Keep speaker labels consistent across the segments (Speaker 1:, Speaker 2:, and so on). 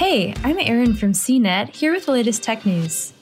Speaker 1: Hey, I'm Erin from CNET, here with the latest tech news.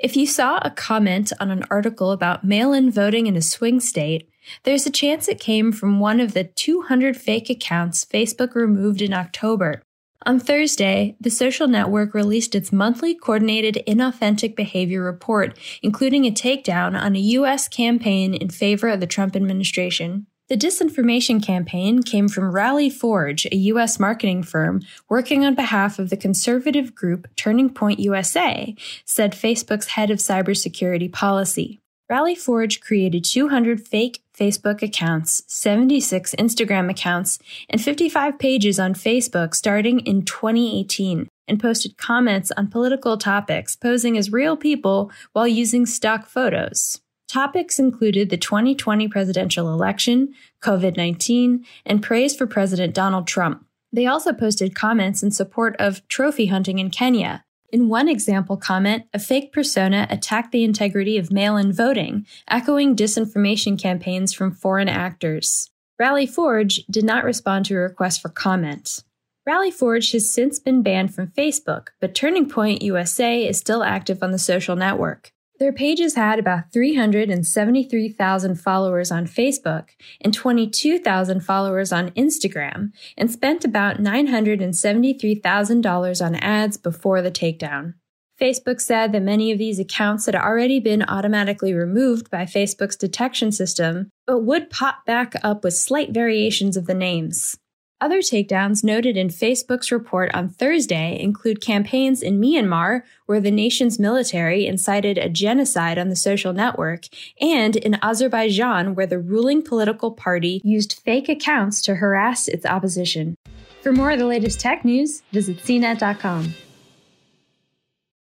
Speaker 1: If you saw a comment on an article about mail in voting in a swing state, there's a chance it came from one of the 200 fake accounts Facebook removed in October. On Thursday, the social network released its monthly coordinated inauthentic behavior report, including a takedown on a U.S. campaign in favor of the Trump administration. The disinformation campaign came from Rally Forge, a U.S. marketing firm working on behalf of the conservative group Turning Point USA, said Facebook's head of cybersecurity policy. Rally Forge created 200 fake Facebook accounts, 76 Instagram accounts, and 55 pages on Facebook starting in 2018 and posted comments on political topics posing as real people while using stock photos. Topics included the 2020 presidential election, COVID 19, and praise for President Donald Trump. They also posted comments in support of trophy hunting in Kenya. In one example comment, a fake persona attacked the integrity of mail in voting, echoing disinformation campaigns from foreign actors. Rally Forge did not respond to a request for comment. Rally Forge has since been banned from Facebook, but Turning Point USA is still active on the social network. Their pages had about 373,000 followers on Facebook and 22,000 followers on Instagram and spent about $973,000 on ads before the takedown. Facebook said that many of these accounts had already been automatically removed by Facebook's detection system, but would pop back up with slight variations of the names. Other takedowns noted in Facebook's report on Thursday include campaigns in Myanmar, where the nation's military incited a genocide on the social network, and in Azerbaijan, where the ruling political party used fake accounts to harass its opposition. For more of the latest tech news, visit cnet.com.